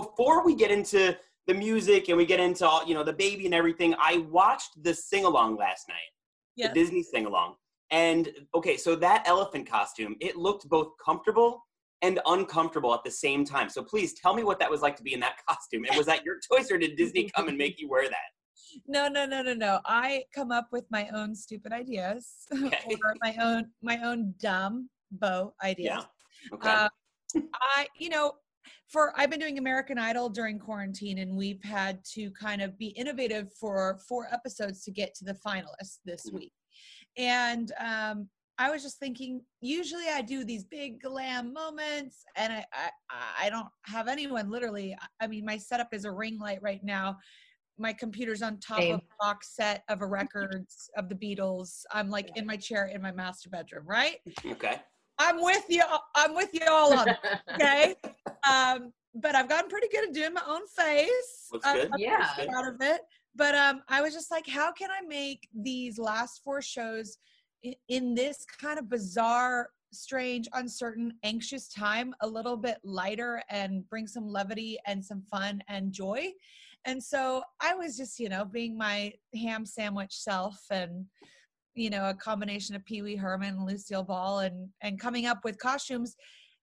Before we get into the music and we get into all, you know the baby and everything, I watched the sing along last night, Yeah. the Disney sing along. And okay, so that elephant costume, it looked both comfortable and uncomfortable at the same time. So please tell me what that was like to be in that costume. And was that your choice or did Disney come and make you wear that? No, no, no, no, no. I come up with my own stupid ideas Okay. or my own my own dumb bow ideas. Yeah. Okay. Uh, I, you know, for I've been doing American Idol during quarantine, and we've had to kind of be innovative for four episodes to get to the finalists this Mhm. week. And um, I was just thinking, usually I do these big glam moments, and I I, I don't have anyone literally. I- I mean, my setup is a ring light right now. My computer's on top Same. of a box set of a records of the Beatles. I'm like in my chair in my master bedroom, right? okay. I'm with you. I'm with you all on it. Okay. um, but I've gotten pretty good at doing my own face. Looks good. I'm Yeah. pretty proud of it. But um, I was just like, how can I make these last four shows in, in this kind of bizarre, strange, uncertain, anxious time a little bit lighter and bring some levity and some fun and joy? And so I was just, you know, being my ham sandwich self and you know, a combination of Pee Wee Herman and Lucille Ball and and coming up with costumes.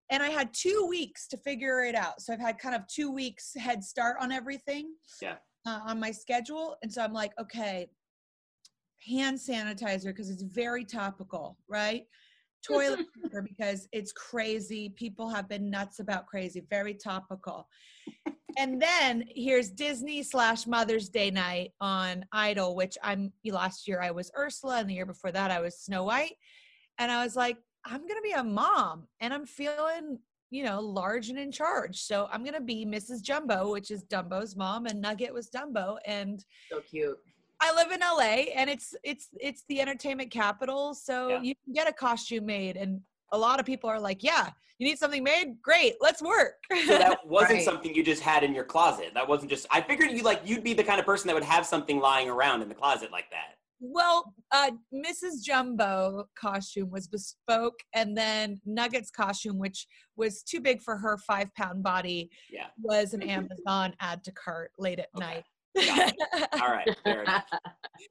And I had two weeks to figure it out. So I've had kind of two weeks head start on everything. Yeah. Uh, on my schedule. And so I'm like, okay, hand sanitizer because it's very topical, right? Toilet paper because it's crazy. People have been nuts about crazy, very topical. and then here's Disney slash Mother's Day night on Idol, which I'm last year I was Ursula, and the year before that I was Snow White. And I was like, I'm gonna be a mom and I'm feeling, you know, large and in charge. So I'm gonna be Mrs. Jumbo, which is Dumbo's mom, and Nugget was Dumbo. And so cute. I live in LA and it's it's it's the entertainment capital, so Yeah. you can get a costume made and a lot of people are like, "Yeah, you need something made? Great, let's work." So that wasn't Right. something you just had in your closet. That wasn't just. I figured you like you'd be the kind of person that would have something lying around in the closet like that. well, uh Mrs. Jumbo costume was bespoke and then Nugget's costume which was too big for her 5-pound body Yeah. was an Amazon add to cart late at Okay. night. Got I All right. Fair enough.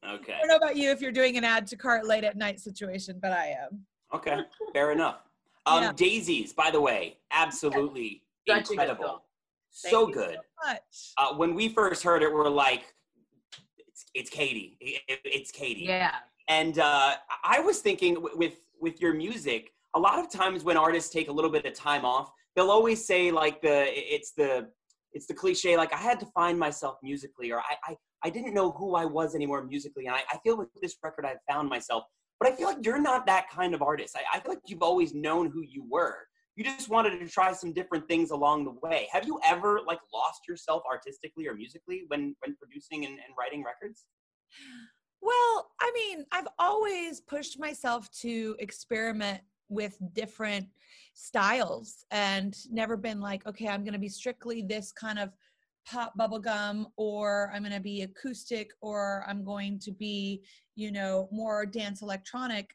Okay. I don't know about you if you're doing an add to cart late at night situation, but I am. Okay. Fair enough. Um, Yeah. Daisies, by the way, absolutely Such a good incredible. So Thank you good. Much. Uh, when we first heard it, we are like, it's, it's Katy. It- it- it's Katy. Yeah. And uh, I was thinking with with your music, a lot of times when artists take a little bit of time off, they'll always say like the it's the it's the cliche like I had to find myself musically, or I I, I didn't know who I was anymore musically. And I, I feel with this record I've found myself. But I feel like you're not that kind of artist. I, I feel like you've always known who you were. You just wanted to try some different things along the way. Have you ever like lost yourself artistically or musically when when producing and, and writing records? Well, I mean, I've always pushed myself to experiment with different styles and never been like, okay, I'm going to be strictly this kind of pop bubblegum or I'm going to be acoustic or I'm going to be, you know, more dance electronic.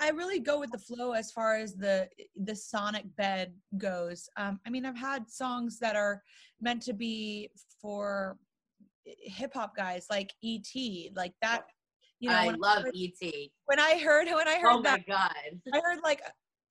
I- really go with the flow as far as the the sonic bed goes. Um, I mean, I've had songs that are meant to be for hip hop guys like ET, like that. You know, I love ET. when I heard when I heard Oh my that god. I heard like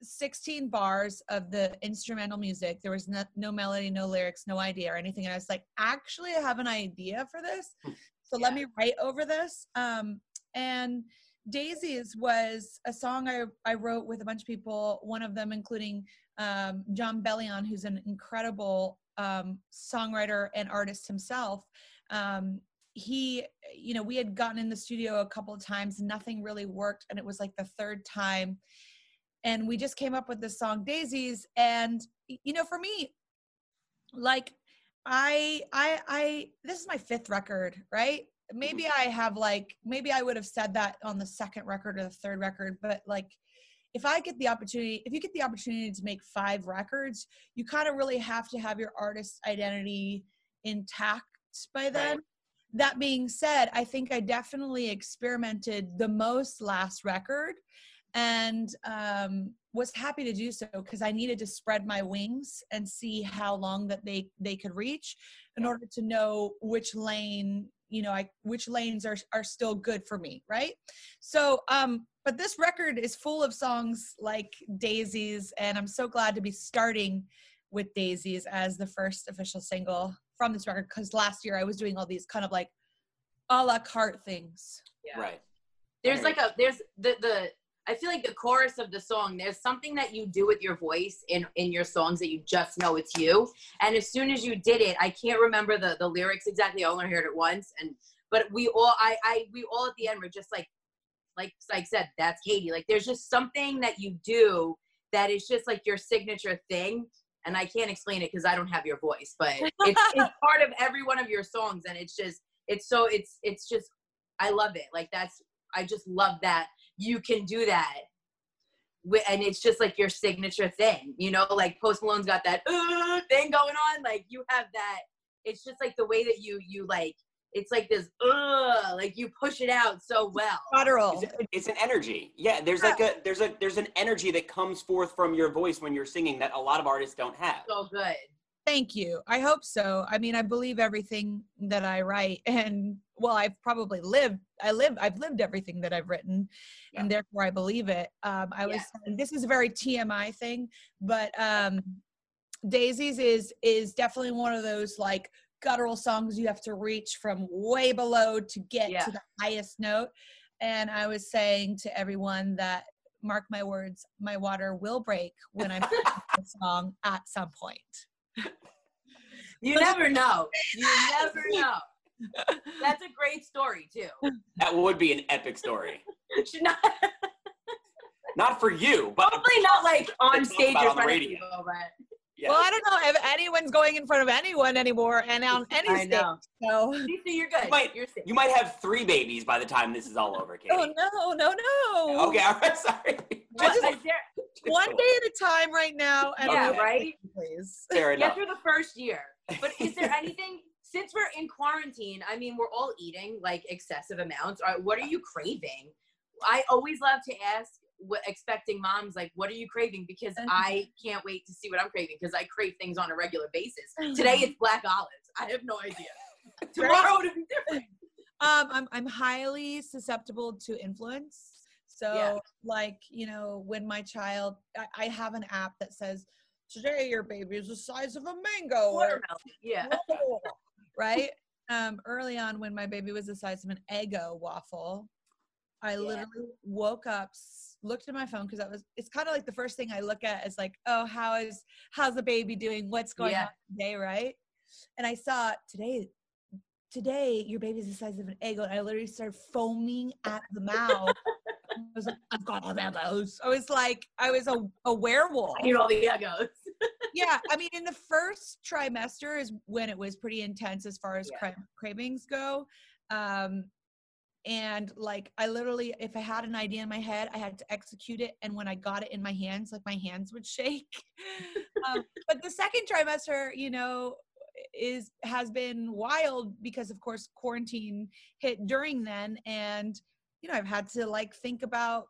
16 bars of the instrumental music. There was no, no melody, no lyrics, no idea or anything. And I was like, actually, I have an idea for this. So let me write over this. Um, and Daisies was a song I, I wrote with a bunch of people, one of them including um, Jon Bellion, who's an incredible um, songwriter and artist himself. Um, he, you know, we had gotten in the studio a couple of times, nothing really worked. And it was like the third time and we just came up with this song daisies and you know for me like I I I this is my fifth record, right? Maybe mm-hmm. I have like maybe I would have said that on the second record or the third record, but like if I get the opportunity, if you get the opportunity to make five records, you kind of really have to have your artist identity intact by then. Right. That being said, I think I definitely experimented the most last record and um, was happy to do so because I needed to spread my wings and see how long that they they could reach in order to know which lane you know I which lanes are are still good for me right? So um but this record is full of songs like Daisies and I'm so glad to be starting with Daisies as the first official single from this record because last year I was doing all these kind of like a la carte things. Yeah. right. There's like a there's the the I feel like the chorus of the song, there's something that you do with your voice in in your songs that you just know it's you. And as soon as you did it, I can't remember the the lyrics exactly. I only heard it once, and but we all, I, I, we all at the end were just like, like Syke said, that's Katy. Like, there's just something that you do that is just like your signature thing. And I can't explain it because I don't have your voice, but it's, it's part of every one of your songs, and it's just, it's so, it's, it's just, I love it. Like that's, I just love that you can do that and it's just like your signature thing, you know, like Post Malone's got that uh, thing going on. Like you have that. It's just like the way that you you like. It's like this, uh, like you push it out so well. Guttural. It's, it's an energy. Yeah, there's like a there's a there's an energy that comes forth from your voice when you're singing that a lot of artists don't have. So good. Thank you. I hope so. I mean, I believe everything that I write and well, I've probably lived I live I've lived everything that I've written yeah. and therefore I believe it. Um I was yeah. this is a very TMI thing, but um Daisies is is definitely one of those like guttural songs you have to reach from way below to get yeah. to the highest note. And I was saying to everyone that mark my words, my water will break when I'm the song at some point. You never know. You never know. That's a great story too. That would be an epic story. not, not for you, but probably not like on stage or front radio. People, but. Yeah. Well, I don't know if anyone's going in front of anyone anymore and on any I stage. Know. So you're good. You might, you're you might have three babies by the time this is all over, Katy. Oh no, no, no. Okay, all right, sorry. Just, one day at a time right now. And yeah, right. Please. Fair enough. Get through the first year. But is there anything since we're in quarantine? I mean, we're all eating like excessive amounts. What are you craving? I always love to ask what, expecting moms like, what are you craving? Because I can't wait to see what I'm craving because I crave things on a regular basis. Today it's black olives. I have no idea. Tomorrow it'll be different. Um, I'm I'm highly susceptible to influence. So yeah. like, you know, when my child I, I, have an app that says, Today your baby is the size of a mango. Watermelon. yeah. right? Um, early on when my baby was the size of an Eggo waffle, I yeah. literally woke up, looked at my phone because that was it's kind of like the first thing I look at is like, oh, how is how's the baby doing? What's going yeah. on today, right? And I saw today today your baby's the size of an egg and I literally started foaming at the mouth. I was like, I've got all those. I was like, I was a, a werewolf. I all the Eggos. Yeah, I mean, in the first trimester is when it was pretty intense as far as yeah. cra- cravings go. Um, and like i literally if i had an idea in my head i had to execute it and when i got it in my hands like my hands would shake um, but the second trimester you know is has been wild because of course quarantine hit during then and you know i've had to like think about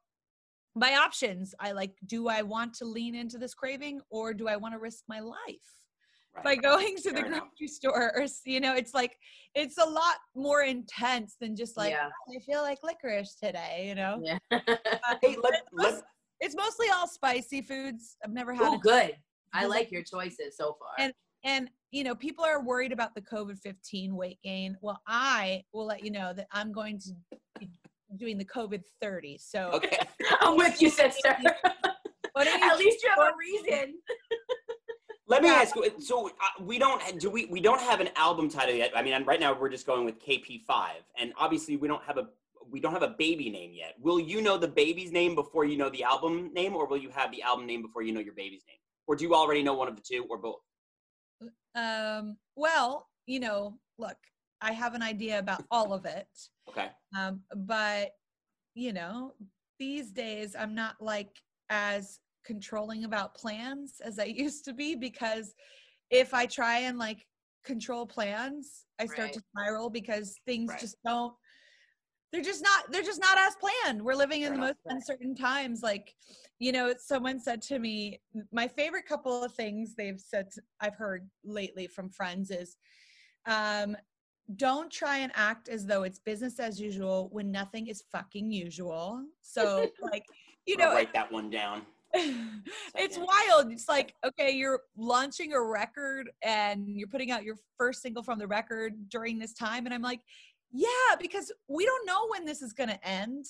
my options. I like do i want to lean into this craving or do i want to risk my life right. by going to Fair the grocery store or you know it's like it's a lot more intense than just like yeah. oh, i feel like licorice today you know? Yeah. uh, hey, let, let, it's mostly all spicy foods. I've never had oh good. I like your choices so far. And and you know people are worried about the covid-15 weight gain. Well i will let you know that i'm going to doing the covid 30 so okay i'm with you sister at least you have a reason let me ask you. So uh, we don't do we we don't have an album title yet. I mean, right now we're just going with KP5, and obviously we don't have a we don't have a baby name yet. Will you know the baby's name before you know the album name, or will you have the album name before you know your baby's name, or do you already know one of the two, or both? Um, well, you know, look, I have an idea about all of it. Okay. Um, but you know, these days I'm not like as controlling about plans as I used to be because if I try and like control plans, I start Right. to spiral because things Right. just don't they're just not they're just not as planned. We're living in the most uncertain times. Like, you know, someone said to me, my favorite couple of things they've said to- I've heard lately from friends is um don't try and act as though it's business as usual when nothing is fucking usual. So like, you I'll know, write that one down. it's wild. It's like, okay, you're launching a record and you're putting out your first single from the record during this time. And I'm like, yeah, because we don't know when this is going to end.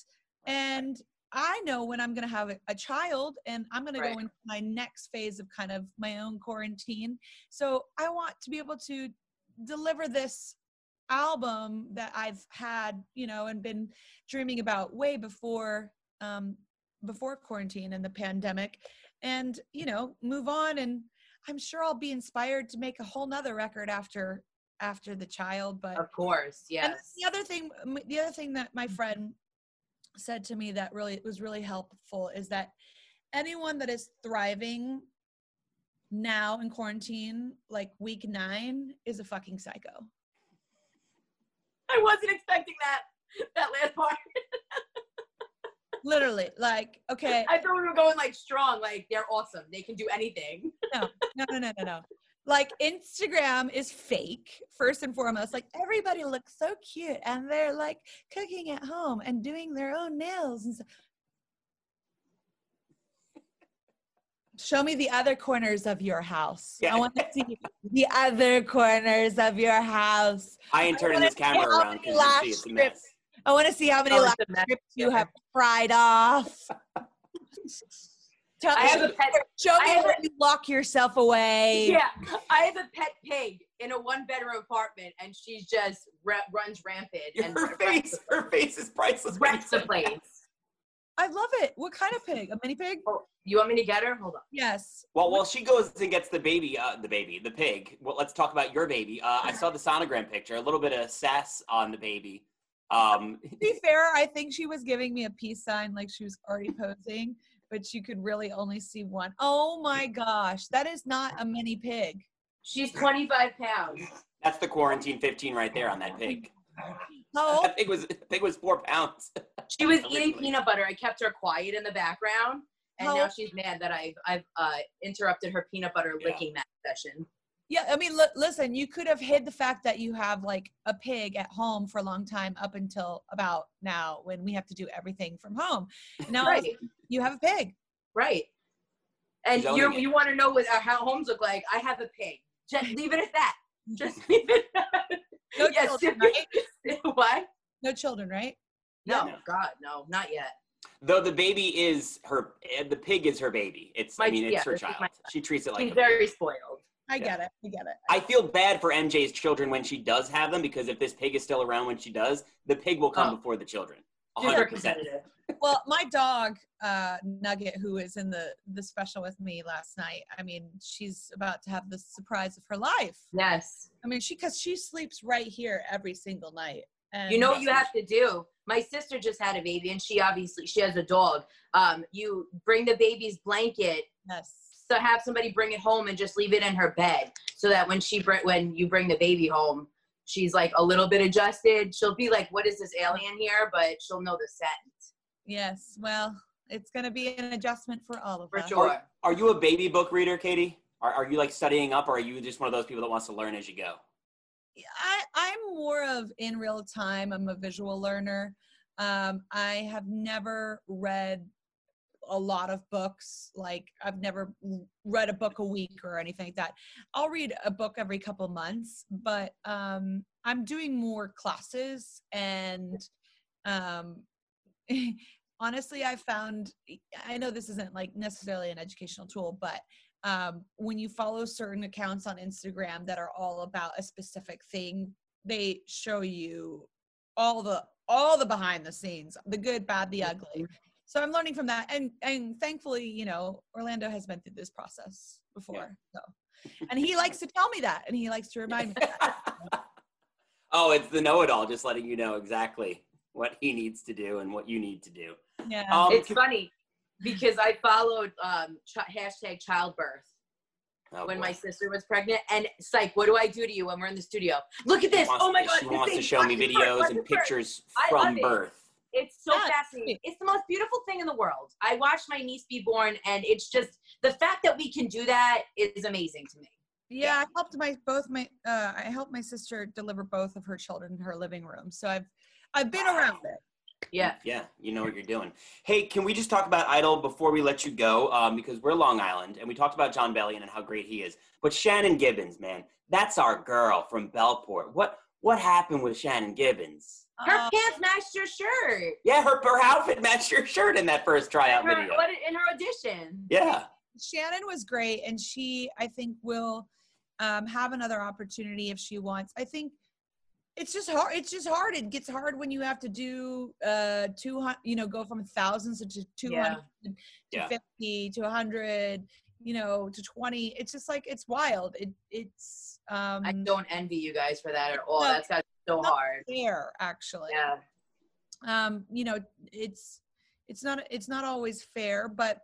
And I know when I'm going to have a, a child and I'm going to go into my next phase of kind of my own quarantine. So I want to be able to deliver this album that I've had, you know, and been dreaming about way before um before quarantine and the pandemic and you know move on and i'm sure i'll be inspired to make a whole nother record after after the child but Of course, and yes. the other thing the other thing that my friend said to me that really was really helpful is that anyone that is thriving now in quarantine like week 9 is a fucking psycho I wasn't expecting that that last part. literally like okay I thought we were going like strong, like they're awesome. They can do anything. no, no, no, no, no, no. Like Instagram is fake, first and foremost. Like everybody looks so cute and they're like cooking at home and doing their own nails and stuff. Show me the other corners of your house. Yeah. I want to see the other corners of your house. I ain't turning wanna this camera see how around many because you lash see it's a strips mess. I want to see how many Oh, lash it's a mess. strips you have fried off. Tell I me, have a pet. show me have where you lock yourself away. Yeah, I have a pet pig in a one-bedroom apartment, and she just ra- runs rampant and Her face, her face is priceless. when you wrecks the place. That. I love it. What kind of pig? A mini pig? Oh, you want me to get her? Hold on. Yes. Well, while she goes and gets the baby, uh, the baby, the pig. Well, let's talk about your baby. Uh, I saw the sonogram picture. A little bit of sass on the baby. Um, To be fair, I think she was giving me a peace sign like she was already posing, but you could really only see one. Oh my gosh, that is not a mini pig. She's 25 pounds. that's the quarantine 15 right there on that pig. How old? That pig was, that pig was four pounds. She was eating peanut butter. I kept her quiet in the background, and How now she's mad that I've I've uh, interrupted her peanut butter Yeah. licking that session. Yeah, I mean, li- listen, you could have hid the fact that you have like a pig at home for a long time up until about now when we have to do everything from home. Now Right, you have a pig. right. And you owning you want to know what our homes look like? I have a pig. Just leave it at that. Just leave it. No Yes, children, right? What? No children, right? No, No. God, no, not yet. Though the baby is her, eh, the pig is her baby. It's, I mean, it's yeah, her this child. my She treats it like She's a baby. very spoiled. I Yeah. get it. I get it. I feel bad for MJ's children when she does have them because if this pig is still around when she does, the pig will come Oh. before the children. A Super hundred percent. competitive. well my dog uh nugget who is in the the special with me last night i mean she's about to have the surprise of her life Yes. i mean she because she sleeps right here every single night and You know what you have to do? My sister just had a baby and she obviously she has a dog. Um, you bring the baby's blanket yes so have somebody bring it home and just leave it in her bed so that when she br- when you bring the baby home she's like a little bit adjusted she'll be like what is this alien here but she'll know the scent yes well it's going to be an adjustment for all of for us sure Are you a baby book reader, Katy? Are, are you like studying up or are you just one of those people that wants to learn as you go? I, I'm more of in real time. I'm a visual learner. Um, I have never read a lot of books. Like I've never read a book a week or anything like that. I'll read a book every couple months, but um, I'm doing more classes and um, honestly, I found I know this isn't like necessarily an educational tool, but um, when you follow certain accounts on Instagram that are all about a specific thing, they show you all the all the behind the scenes, the good, bad, the ugly. So I'm learning from that, and and thankfully, you know, Orlando has been through this process before. So And he likes to tell me that, and he likes to remind me. Oh, it's the know-it-all, just letting you know exactly what he needs to do and what you need to do. Yeah. Um, it's funny because I followed um, ch- hashtag childbirth oh, when boy. my sister was pregnant. And it's like, what do I do to you when we're in the studio? Look at this. wants- Oh my God. She wants to show me watch this birth, videos and this birth. pictures from it. birth. It's so Yeah, it's fascinating. It's the most beautiful thing in the world. I watched my niece be born, and it's just the fact that we can do that is amazing to me. Yeah, I helped my both my uh, I helped my sister deliver both of her children in her living room. So I've I've been around it. Yeah. Yeah, you know what you're doing. Hey, can we just talk about Idol before we let you go? Um, because we're Long Island, and we talked about Jon Bellion and how great he is. But Shannon Gibbons, man, that's our girl from Bellport. What what happened with Shannon Gibbons? Her Uh, pants matched your shirt. Yeah, her, her outfit matched your shirt in that first tryout Her- video. what- in her audition. Yeah, Shannon was great, and she I think will um, have another opportunity if she wants. I think it's just hard. It's just hard. It gets hard when you have to do uh, two hundred. You know, go from thousands to two hundred to Yeah. fifty to hundred. You know, to twenty. It's just like it's wild. It it's um, I don't envy you guys for that at all. No. That's got so Not hard. fair actually. Yeah. um you know it's it's not it's not always fair but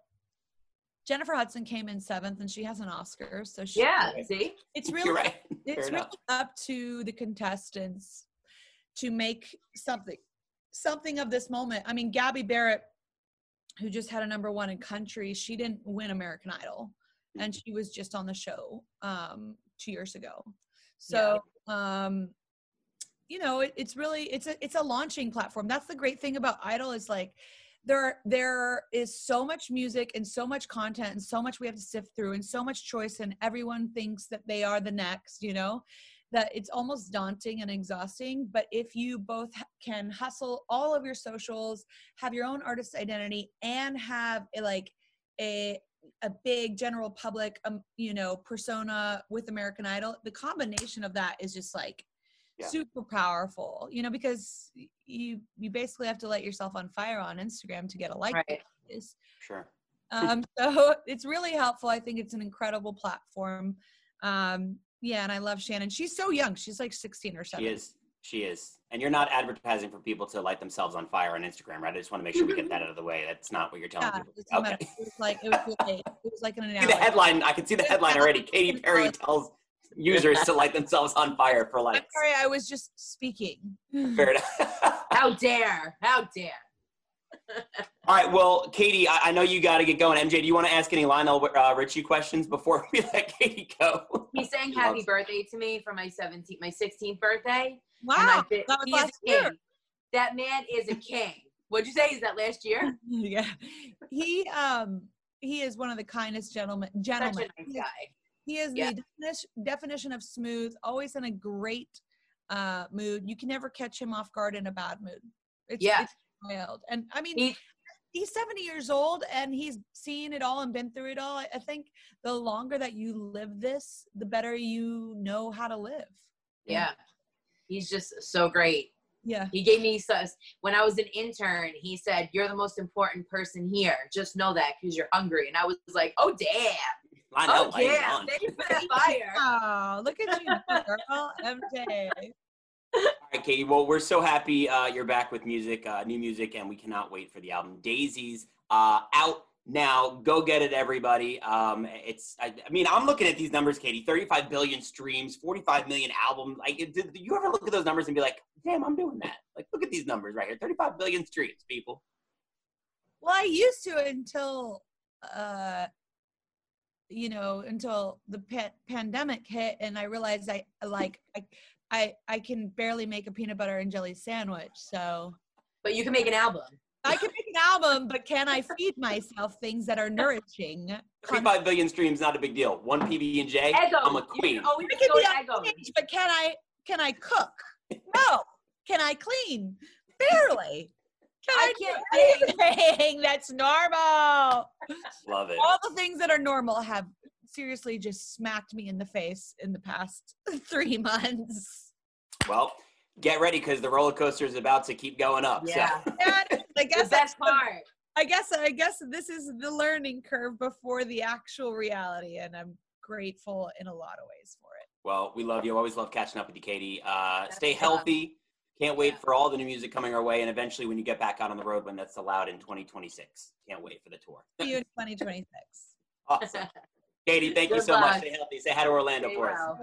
jennifer hudson came in seventh and she has an oscar so she, Yeah. See? it's really right. it's really up to the contestants to make something something of this moment i mean gabby barrett who just had a number one in country she didn't win american idol and she was just on the show um two years ago so um you know it, it's really it's a it's a launching platform that's the great thing about idol is like there there is so much music and so much content and so much we have to sift through and so much choice and everyone thinks that they are the next you know that it's almost daunting and exhausting. But if you both can hustle all of your socials have your own artist identity and have a, like a a big general public um, you know persona with american idol the combination of that is just like Yeah. super powerful you know because you you basically have to let yourself on fire on instagram to get a like Right. Sure. um so it's really helpful i think it's an incredible platform um yeah and i love shannon she's so young she's like 16 or 17 She is. She is. And you're not advertising for people to light themselves on fire on Instagram, right? I just want to make sure we get that out of the way. That's not what you're telling yeah, people. Okay. it was like it was like, it was like an See the headline. I can see the headline already. Katy Perry tells users to light themselves on fire for i'm sorry i was just speaking Fair enough. How dare? How dare? All right. Well, Katy, I, I know you got to get going. MJ, do you want to ask any Lionel uh, Richie questions before we let Katy go? He's saying She happy loves- birthday to me for my 17th, my 16th birthday. wow and I that was he is last king. year That man is a king. What'd you say? Is that last year? yeah he um he is one of the kindest gentlemen Such gentlemen a nice guy. He is Yeah. the definition, definition of smooth, always in a great uh, mood. You can never catch him off guard in a bad mood. It's, Yeah. it's wild. And I mean, He- he's 70 years old and he's seen it all and been through it all. I, I think the longer that you live this, the better you know how to live. Yeah. He's just so great. Yeah. He gave me when I was an intern. He said, "You're the most important person here. Just know that because you're hungry." And I was like, "Oh damn! Lionel, Oh light it damn! on. Thank you for that fire." Oh, look at you, girl. MJ. All right, Katy. Well, we're so happy uh, you're back with music, uh, new music, and we cannot wait for the album Daisies uh, out now. Go get it, everybody. Um, it's. I, I mean, I'm looking at these numbers, Katy. 35 billion streams, 45 million albums. Like, did, did you ever look at those numbers and be like, "Damn, I'm doing that"? Like, look at these numbers right here. 35 billion streams, people. Well, I used to until, uh, you know, until the pa- pandemic hit, and I realized I like I, I I can barely make a peanut butter and jelly sandwich. So But you can make an album. I can make an album, but can I feed myself things that are nourishing? 35 billion streams, not a big deal. One PB and J, Eggo. I'm a queen. can always I can go be to on stage, but can I can I cook? No. Can I clean? Barely. Can I I, do anything that's normal? Love it. all the things that are normal have seriously just smacked me in the face in the past three months. Well, get ready because the roller coaster is about to keep going up. so- Yeah. And I The guess best that's the- part. I guess I guess this is the learning curve before the actual reality, and I'm grateful in a lot of ways for it. Well, we love you. Always love catching up with you, Katy. Uh, stay fun. healthy. Can't wait Yeah. for all the new music coming our way, and eventually when you get back out on the road when that's allowed in 2026. Can't wait for the tour. See you in 2026. Awesome. Katy, thank you Good so much. Stay healthy. Say hi to Orlando Stay for us. well.